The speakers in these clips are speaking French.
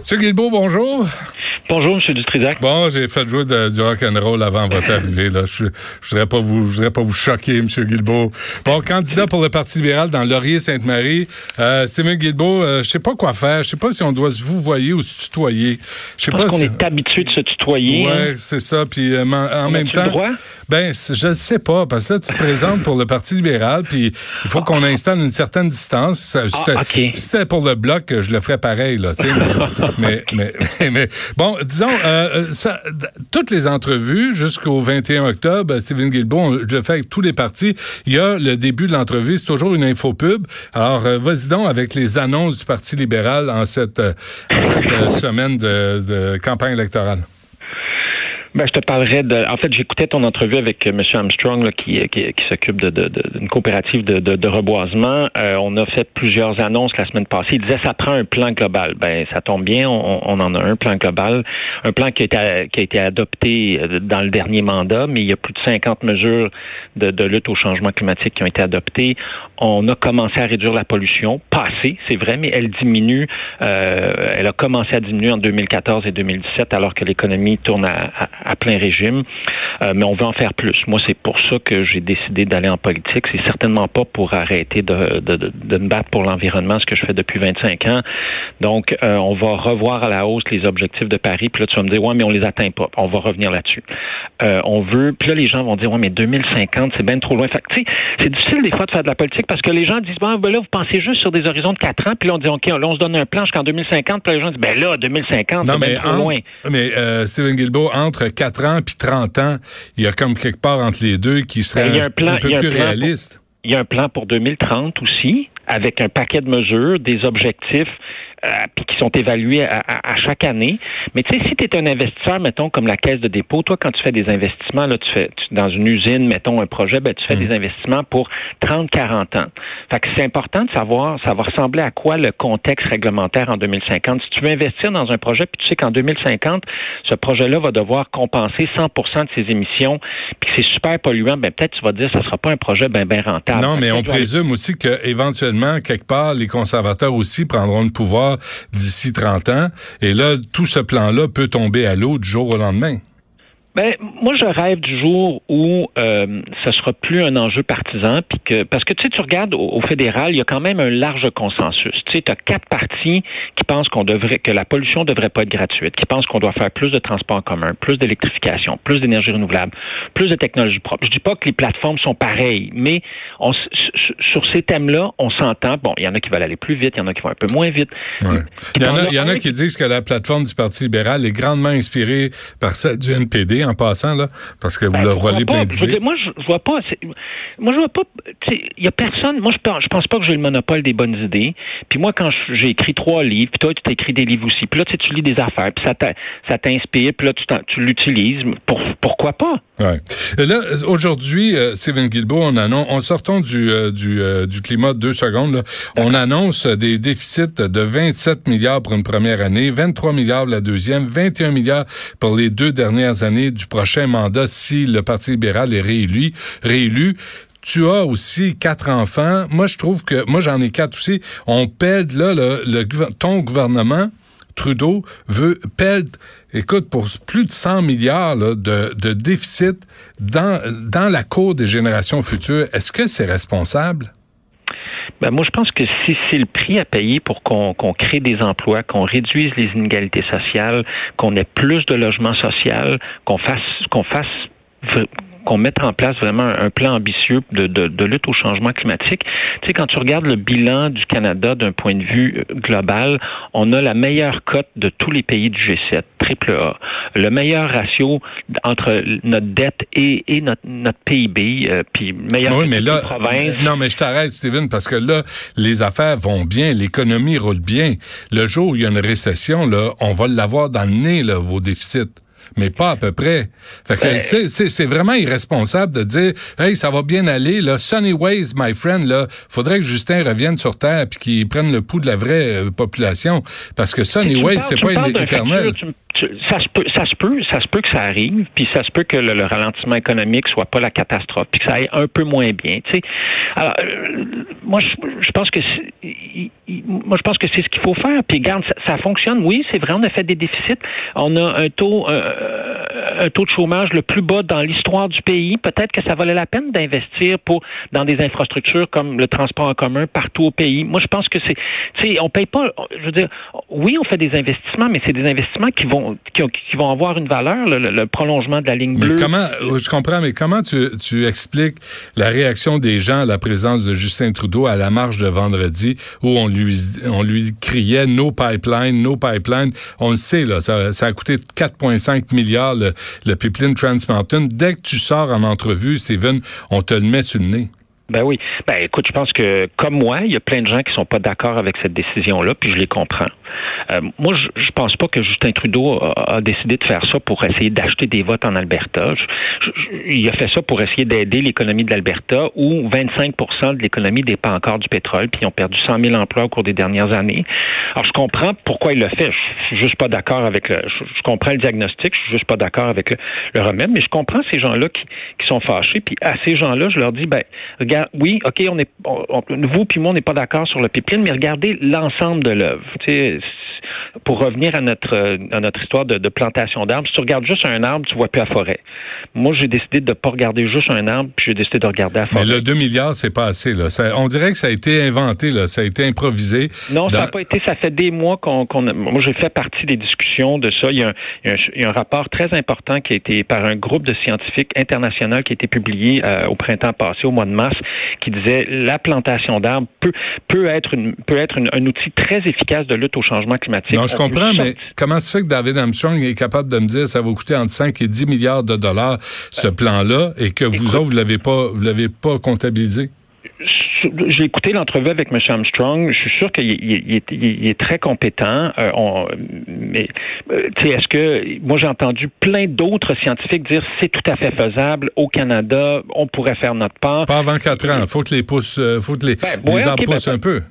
Monsieur Guilbeault, bonjour. Bonjour, M. Dutrisac. Bon, j'ai fait jouer du rock and roll avant votre arrivée. Là. Je ne voudrais pas vous, voudrais pas vous choquer, M. Guilbeault. Bon, candidat pour le Parti libéral dans Laurier-Sainte-Marie. Euh, Steven Guilbeault, euh, je sais pas quoi faire. Je sais pas si on doit se vous voyer ou se tutoyer. Je sais pas qu'on est habitué de se tutoyer. Ouais, hein. c'est ça. Puis euh, en, même temps, droit? ben je ne sais pas parce que là, tu te présentes pour le Parti libéral, puis il faut qu'on installe une certaine distance. Ah, si c'était pour le bloc, je le ferais pareil là. mais, mais, mais, mais, bon, disons, euh, ça, toutes les entrevues jusqu'au 21 octobre, Steven Guilbeault, je le fais avec tous les partis. Il y a le début de l'entrevue, c'est toujours une infopub. Alors, euh, vas-y donc avec les annonces du Parti libéral en cette, euh, cette semaine de, de campagne électorale. Ben, je te parlerai de. En fait, j'écoutais ton entrevue avec M. Armstrong, là, qui, qui, qui s'occupe d'une de, de, coopérative de, reboisement. Euh, on a fait plusieurs annonces la semaine passée. Il disait ça prend un plan global. Ben, ça tombe bien, on, on en a un plan global, un plan qui a été, qui a été adopté euh, dans le dernier mandat, mais il y a plus de 50 mesures de, lutte au changement climatique qui ont été adoptées. On a commencé à réduire la pollution, passé, c'est vrai, mais elle diminue. Euh, elle a commencé à diminuer en 2014 et 2017, alors que l'économie tourne à, à à plein régime, euh, mais on veut en faire plus. Moi, c'est pour ça que j'ai décidé d'aller en politique. C'est certainement pas pour arrêter de, de, de, me battre pour l'environnement, ce que je fais depuis 25 ans. Donc, euh, on va revoir à la hausse les objectifs de Paris. Puis là, tu vas me dire, ouais, mais on les atteint pas. On va revenir là-dessus. Euh, on veut. Puis là, les gens vont dire, ouais, mais 2050, c'est bien trop loin. Fait c'est difficile des fois de faire de la politique parce que les gens disent, bon, ben là, vous pensez juste sur des horizons de 4 ans. Puis là, on dit, ok, là, on se donne un plan jusqu'en 2050. Puis là, les gens disent, ben là, 2050, c'est bien trop loin. Mais Stephen Guilbeault, entre 4 ans puis 30 ans, il y a comme quelque part entre les deux qui serait ben, un, peu plus réaliste. il y a un plan pour 2030 aussi, avec un paquet de mesures, des objectifs puis qui sont évalués à, chaque année. Mais tu sais, si tu es un investisseur, mettons, comme la caisse de dépôt, toi, quand tu fais des investissements, là, tu fais dans une usine, mettons, un projet, ben, tu fais mm. des investissements pour 30, 40 ans. Fait que c'est important de savoir, ça va ressembler à quoi le contexte réglementaire en 2050. Si tu veux investir dans un projet, puis tu sais qu'en 2050, ce projet-là va devoir compenser 100% de ses émissions, puis c'est super polluant, ben peut-être tu vas dire que ça sera pas un projet bien ben rentable. Non, mais on présume aussi que éventuellement quelque part les conservateurs aussi prendront le pouvoir d'ici 30 ans. Et là, tout ce plan-là peut tomber à l'eau du jour au lendemain. Ben, moi, je rêve du jour où euh, ce sera plus un enjeu partisan, puis que parce que tu sais, tu regardes au, fédéral, il y a quand même un large consensus. Tu sais, tu as quatre partis qui pensent qu'on devrait que la pollution devrait pas être gratuite, qui pensent qu'on doit faire plus de transports en commun, plus d'électrification, plus d'énergie renouvelable, plus de technologie propre. Je dis pas que les plateformes sont pareilles, mais on, sur ces thèmes-là, on s'entend. Bon, il y en a qui veulent aller plus vite, il y en a qui vont un peu moins vite. Il y en a, il y en a qui disent que la plateforme du Parti libéral est grandement inspirée par celle du NPD en passant, là, parce que vous ben, leur volez plein d'idées. Moi, je vois pas. Moi, je vois pas. Il y a personne. Moi, je pense, je pense pas que j'ai le monopole des bonnes idées. Puis moi, quand j'ai écrit trois livres, puis toi, tu t'écris des livres aussi. Puis là, tu lis des affaires, puis ça t'inspire, puis là, tu, l'utilises. Pour, pourquoi pas? Ouais. Là, aujourd'hui, euh, Steven Guilbeault, on annonce, en sortant du, euh, du, euh, du climat deux secondes, là, on annonce des déficits de 27 milliards pour une première année, 23 milliards la deuxième, 21 milliards pour les deux dernières années du prochain mandat si le Parti libéral est réélu. réélu tu as aussi quatre enfants. Moi, je trouve que moi j'en ai quatre aussi. On pède là ton gouvernement Trudeau veut pède écoute pour plus de 100 milliards de, déficit dans la cour des générations futures. Est-ce que c'est responsable? Ben moi, je pense que si c'est le prix à payer pour qu'on crée des emplois, qu'on réduise les inégalités sociales, qu'on ait plus de logements sociaux, qu'on fasse qu'on fasse qu'on mette en place vraiment un, plan ambitieux de, de, de, lutte au changement climatique. Tu sais, quand tu regardes le bilan du Canada d'un point de vue euh, global, on a la meilleure cote de tous les pays du G7, triple A. Le meilleur ratio entre notre dette et, et notre, notre PIB, euh, puis meilleur oui, mais là, province. Non, mais je t'arrête, Steven, parce que là, les affaires vont bien, l'économie roule bien. Le jour où il y a une récession, là, on va l'avoir dans le nez, là, vos déficits. Mais pas à peu près. Fait que ben, c'est vraiment irresponsable de dire, hey, ça va bien aller, là, sunny ways, my friend, là, faudrait que Justin revienne sur Terre puis qu'il prenne le pouls de la vraie euh, population. Parce que sunny ways, c'est pas éternel ça se peut, ça se peut, ça se peut que ça arrive, puis ça se peut que le, ralentissement économique soit pas la catastrophe, puis que ça aille un peu moins bien. Tu sais. Alors, euh, moi, je, pense que moi, je pense que c'est ce qu'il faut faire. Puis, regarde, ça, fonctionne. Oui, c'est vrai, on a fait des déficits. On a un taux, un taux de chômage le plus bas dans l'histoire du pays. Peut-être que ça valait la peine d'investir pour dans des infrastructures comme le transport en commun partout au pays. Moi, je pense que c'est, tu sais, on paye pas. Je veux dire, oui, on fait des investissements, mais c'est des investissements qui vont qui, vont avoir une valeur, le, prolongement de la ligne bleue. Mais comment, euh, je comprends, mais comment tu, tu expliques la réaction des gens à la présence de Justin Trudeau à la marche de vendredi où on lui, on lui criait no pipeline, no pipeline. On le sait, là, ça, ça a coûté 4,5 milliards le, le pipeline Trans Mountain. Dès que tu sors en entrevue, Steven, on te le met sur le nez. Ben oui. Ben écoute, je pense que comme moi, il y a plein de gens qui sont pas d'accord avec cette décision-là, puis je les comprends. Euh, moi, je, je pense pas que Justin Trudeau a, décidé de faire ça pour essayer d'acheter des votes en Alberta. il a fait ça pour essayer d'aider l'économie de l'Alberta, où 25% de l'économie dépend encore du pétrole, puis ils ont perdu 100 000 emplois au cours des dernières années. Alors, je comprends pourquoi il le fait. Je suis juste pas d'accord avec le. Je, comprends le diagnostic, je suis juste pas d'accord avec le, remède, mais je comprends ces gens-là qui, qui sont fâchés. Puis à ces gens-là, je leur dis, ben, regarde, oui, ok, on est, vous puis moi, on n'est pas d'accord sur le pipeline, mais regardez l'ensemble de l'œuvre pour revenir à notre à notre histoire de, plantation d'arbres, si tu regardes juste un arbre, tu vois plus la forêt. Moi, j'ai décidé de ne pas regarder juste un arbre, puis j'ai décidé de regarder la forêt. Mais le 2 milliards, c'est pas assez. Là. on dirait que ça a été inventé, là. ça a été improvisé. Non, ça n'a pas été. Ça fait des mois qu'on. moi, j'ai fait partie des discussions de ça. Il y, a un, rapport très important qui a été par un groupe de scientifiques international qui a été publié euh, au printemps passé, au mois de mars, qui disait la plantation d'arbres peut peut être une, peut être un outil très efficace de lutte au changement climatique. Non, je comprends, mais comment se fait que David Armstrong est capable de me dire que ça va coûter entre 5 et 10 milliards de dollars ce plan-là et que vous autres, vous l'avez pas, vous l'avez pas comptabilisé? j'ai écouté l'entrevue avec M. Armstrong. Je suis sûr qu'il est, très compétent. Euh, mais euh, est-ce que moi j'ai entendu plein d'autres scientifiques dire c'est tout à fait faisable au Canada, on pourrait faire notre part. Pas avant quatre ans. Faut que les pouces, euh, faut que les, ben, les arbres poussent ben, un peu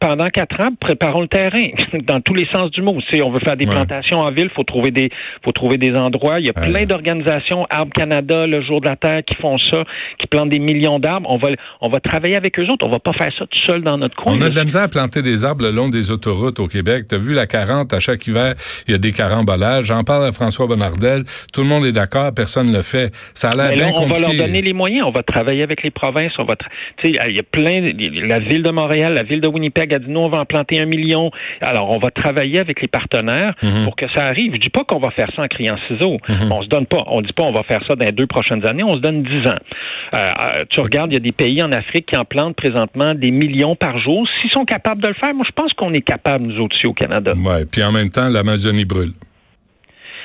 pendant quatre ans, préparons le terrain dans tous les sens du mot. Si on veut faire des plantations en ville, faut trouver des, faut trouver des endroits. Il y a plein d'organisations, Arbre Canada, le Jour de la Terre, qui font ça, qui plantent des millions d'arbres. On va, on va travailler avec eux autres. On va pas faire ça tout seul dans notre coin. On a de la misère à planter des arbres le long des autoroutes au Québec. T'as vu la 40 à chaque hiver, il y a des carambolages. J'en parle à François Bonnardel. Tout le monde est d'accord, personne ne le fait. Ça a l'air bien on va leur donner les moyens. On va travailler avec les provinces. On va, tu sais, il y a plein, la ville de Montréal, la ville de Winnipeg A dit nous, on va en planter un million. Alors, on va travailler avec les partenaires mhm. pour que ça arrive. Je dis pas qu'on va faire ça en criant ciseaux. Mhm. On se donne pas. On dit pas on va faire ça dans les deux prochaines années. On se donne dix ans. Euh, euh, tu regardes, il y a des pays en Afrique qui en plantent présentement des millions par jour. S'ils sont capables de le faire, moi, je pense qu'on est capable, nous aussi, au Canada. Oui, puis en même temps, l'Amazonie brûle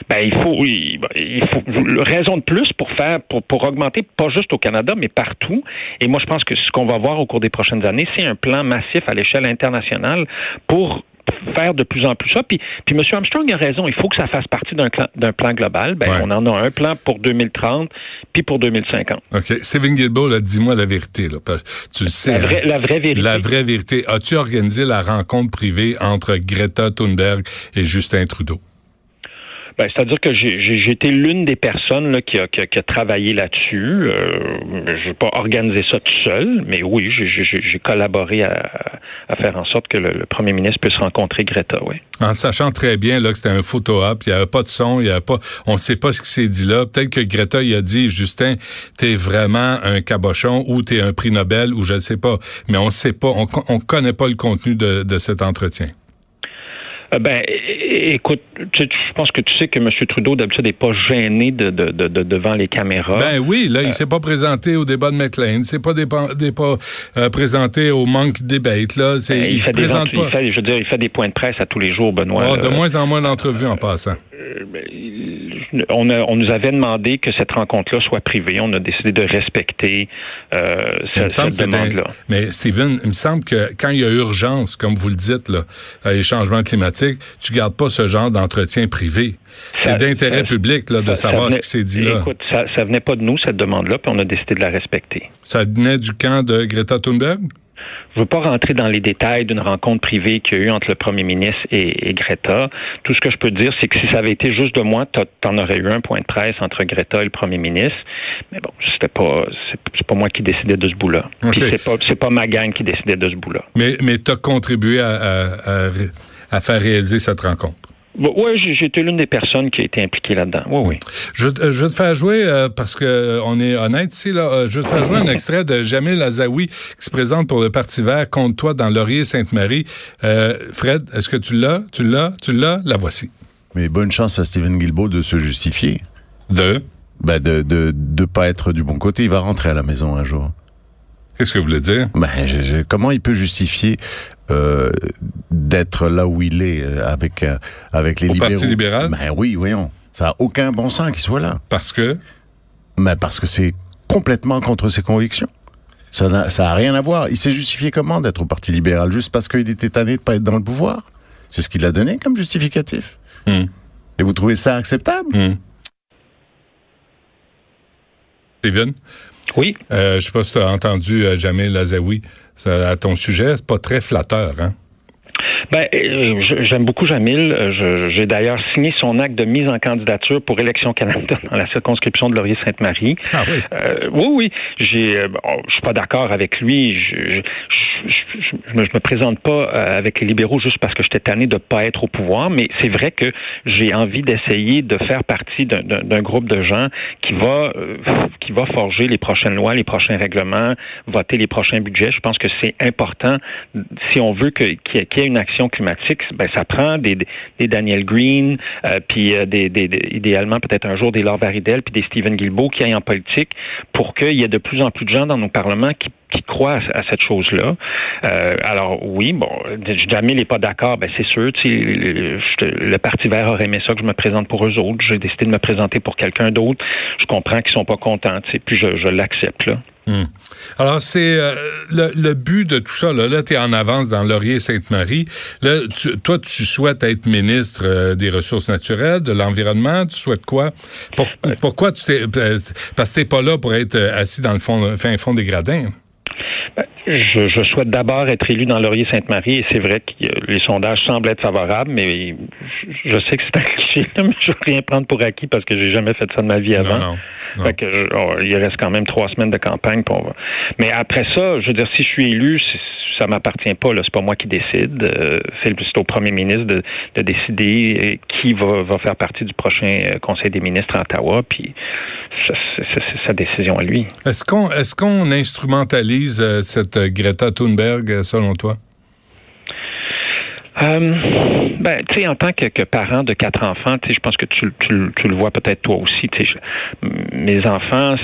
ben il faut il faut raison de plus pour faire pour, pour augmenter pas juste au Canada mais partout et moi je pense que ce qu'on va voir au cours des prochaines années c'est un plan massif à l'échelle internationale pour faire de plus en plus ça. Puis, puis M. Armstrong a raison, il faut que ça fasse partie d'un d'un plan global. Ben, On en a un plan pour 2030 puis pour 2050. OK. Steven Guilbeault, dis-moi la vérité. Là, tu le sais. La vraie, la vraie vérité. La vraie vérité. As-tu organisé la rencontre privée entre Greta Thunberg et Justin Trudeau? Ben, c'est-à-dire que j'ai été l'une des personnes là, qui, a, qui, a, travaillé là-dessus. Euh, je n'ai pas organisé ça tout seul, mais oui, j'ai collaboré à, à, faire en sorte que le, premier ministre puisse rencontrer Greta, oui. En sachant très bien là, que c'était un photo-op, il n'y avait pas de son, il y avait pas, on ne sait pas ce qui s'est dit là. Peut-être que Greta il a dit, Justin, t'es vraiment un cabochon ou t'es un prix Nobel ou je ne sais pas, mais on ne sait pas, on, on connaît pas le contenu de, de cet entretien. Euh, ben, écoute, je pense que tu sais que M. Trudeau, d'habitude, n'est pas gêné de, de, de, devant les caméras. Ben oui, là, il euh, s'est pas présenté au débat de McLean, il s'est pas, pas euh, présenté au Monk Debate, là. Ben, il, se présente pas. Il fait, je veux dire, il fait des points de presse à tous les jours, Benoît. Ah, de moins en moins d'entrevues en passant. Ben, on, on nous avait demandé que cette rencontre-là soit privée. On a décidé de respecter euh, cette, demande-là. Mais Steven, il me semble que quand il y a urgence, comme vous le dites, là, les changements climatiques, tu gardes pas ce genre d'entretien privé. C'est d'intérêt public là, de savoir ce qui s'est dit là. Écoute, ça, ça venait pas de nous, cette demande-là, puis on a décidé de la respecter. Ça venait du camp de Greta Thunberg? Je ne veux pas rentrer dans les détails d'une rencontre privée qu'il y a eu entre le premier ministre et, Greta. Tout ce que je peux dire, c'est que si ça avait été juste de moi, tu en aurais eu un point de presse entre Greta et le premier ministre. Mais bon, c'était pas, c'est pas moi qui décidais de ce bout-là. c'est pas, c'est pas ma gang qui décidait de ce bout-là. Mais, mais tu as contribué à, à faire réaliser cette rencontre. Oui, été l'une des personnes qui a été impliquée là-dedans. Oui, oui. Je, euh, je, vais te faire jouer, euh, parce que euh, on est honnête ici, là, je vais te faire jouer un extrait de Jamil Azaoui qui se présente pour le Parti vert contre toi dans Laurier-Sainte-Marie. Fred, est-ce que tu l'as? Tu l'as? Tu l'as? La voici. Mais bonne chance à Stephen Guilbeault de se justifier. De? Ben de, de, de pas être du bon côté. Il va rentrer à la maison un jour. Qu'est-ce que vous voulez dire? Ben, comment il peut justifier euh, d'être là où il est euh, avec euh, avec les Au libéraux Parti libéral? Ben oui, voyons. Ça a aucun bon sens qu'il soit là. Parce que? Ben parce que c'est complètement contre ses convictions. Ça n'a ça a rien à voir. Il s'est justifié comment d'être au Parti libéral? Juste parce qu'il était tanné de pas être dans le pouvoir? C'est ce qu'il a donné comme justificatif. Hmm. Et vous trouvez ça acceptable? Hmm. Steven? Oui. Euh, je sais pas si tu as entendu euh, Jamil À ton sujet. C'est pas très flatteur, hein? Ben, euh, j'aime beaucoup Jamil. Euh, j'ai d'ailleurs signé son acte de mise en candidature pour Élection Canada dans la circonscription de Laurier-Sainte-Marie. Ah oui. Euh, oui, oui. J'ai, je suis pas d'accord avec lui. Je, je, me, me présente pas avec les libéraux juste parce que j'étais tanné de pas être au pouvoir, mais c'est vrai que j'ai envie d'essayer de faire partie d'un groupe de gens qui va qui va forger les prochaines lois, les prochains règlements, voter les prochains budgets. Je pense que c'est important si on veut qu'il y ait une action climatique, ben, ça prend des, Daniel Green, euh, puis euh, des, idéalement peut-être un jour des Laure Varidel, puis des Stephen Guilbeault qui aillent en politique pour qu'il y ait de plus en plus de gens dans nos parlements qui croient à, cette chose-là. Euh, alors oui, bon, Jamil n'est pas d'accord, ben c'est sûr. Le, Parti vert aurait aimé ça que je me présente pour eux autres. J'ai décidé de me présenter pour quelqu'un d'autre. Je comprends qu'ils sont pas contents, puis je, l'accepte. Hmm. Alors, c'est euh, le, but de tout ça. Là, là tu es en avance dans Laurier-Sainte-Marie. Là, toi, tu souhaites être ministre euh, des Ressources naturelles, de l'Environnement. Tu souhaites quoi? pourquoi tu t'es... Parce que t'es pas là pour être assis dans le fond, fin fond des gradins? Je, je, souhaite d'abord être élu dans Laurier-Sainte-Marie et c'est vrai que les sondages semblent être favorables, mais je sais que c'est un cliché, mais je ne veux rien prendre pour acquis parce que j'ai jamais fait ça de ma vie avant. Non, non, Fait que, oh, il reste quand même trois semaines de campagne. Pour... Mais après ça, je veux dire, si je suis élu, ça m'appartient pas. C'est pas moi qui décide. Euh, c'est au premier ministre de, de décider euh, qui va, va, faire partie du prochain euh, Conseil des ministres à Ottawa. Puis c'est sa décision à lui. Est-ce qu'on est-ce qu'on instrumentalise cette Greta Thunberg selon toi? Euh, ben, tu sais, en tant que, que, parent de quatre enfants, tu sais, je pense que tu, tu, tu le vois peut-être toi aussi. Mes enfants,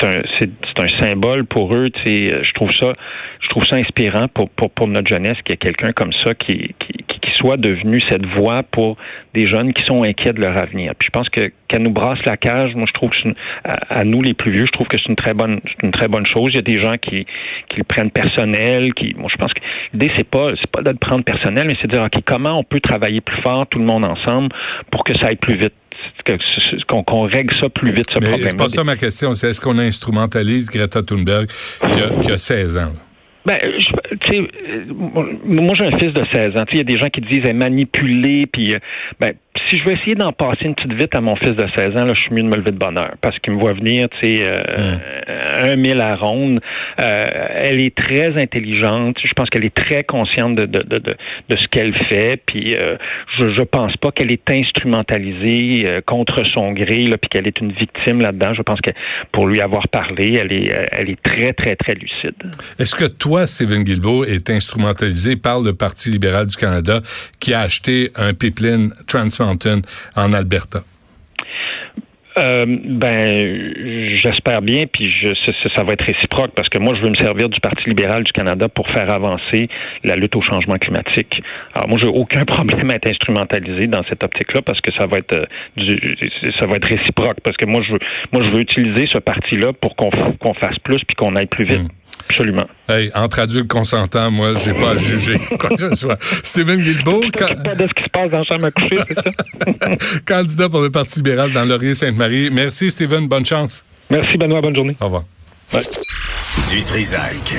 c'est un c'est un symbole pour eux. Sais, je trouve ça je trouve ça inspirant pour pour, notre jeunesse qu'il y ait quelqu'un comme ça qui, qui, soit devenu cette voix pour des jeunes qui sont inquiets de leur avenir. Puis je pense que qu'elle nous brasse la cage, moi je trouve que une, à, nous les plus vieux, je trouve que c'est une très bonne une très bonne chose. Il y a des gens qui qui le prennent personnel, qui moi je pense que l'idée c'est pas c'est pas de le prendre personnel, mais c'est de dire ok comment on peut travailler plus fort tout le monde ensemble pour que ça aille plus vite? Qu'on règle ça plus vite, ce problème. C'est pas ça ma question, c'est est-ce qu'on instrumentalise Greta Thunberg qui a, qui a 16 ans? Ben, tu sais, moi j'ai un fils de 16 ans. Il y a des gens qui disent est manipulé, puis euh, ben si je veux essayer d'en passer une petite vite à mon fils de 16 ans, là, je suis mieux de me lever de bonheur parce qu'il me voit venir, tu sais, euh, un mille à ronde. Euh, elle est très intelligente. Je pense qu'elle est très consciente de, de, de, de, ce qu'elle fait. Puis euh, je, je pense pas qu'elle est instrumentalisée euh, contre son gré, là, puis qu'elle est une victime là-dedans. Je pense que pour lui avoir parlé, elle est, elle est très, très, très lucide. Est-ce que toi, Stephen Guilbeault, est instrumentalisé par le Parti libéral du Canada qui a acheté un pipeline Trans Mountain en Alberta? Euh, ben, j'espère bien, puis je, ça, ça, va être réciproque parce que moi, je veux me servir du Parti libéral du Canada pour faire avancer la lutte au changement climatique. Alors moi, j'ai aucun problème à être instrumentalisé dans cette optique-là parce que ça va être du, ça va être réciproque parce que moi, je veux, moi, je veux utiliser ce parti-là pour qu'on qu'on fasse plus puis qu'on aille plus vite. Hmm. Absolument. Hey, entre adultes consentants, moi, j'ai pas à juger quoi que ce soit. Stephen Guilbeault. De ce qui se passe dans la chambre à coucher, c'est ça? Candidat pour le Parti libéral dans Laurier-Sainte-Marie. Merci, Stephen. Bonne chance. Merci, Benoît. Bonne journée. Au revoir. Du Trisac.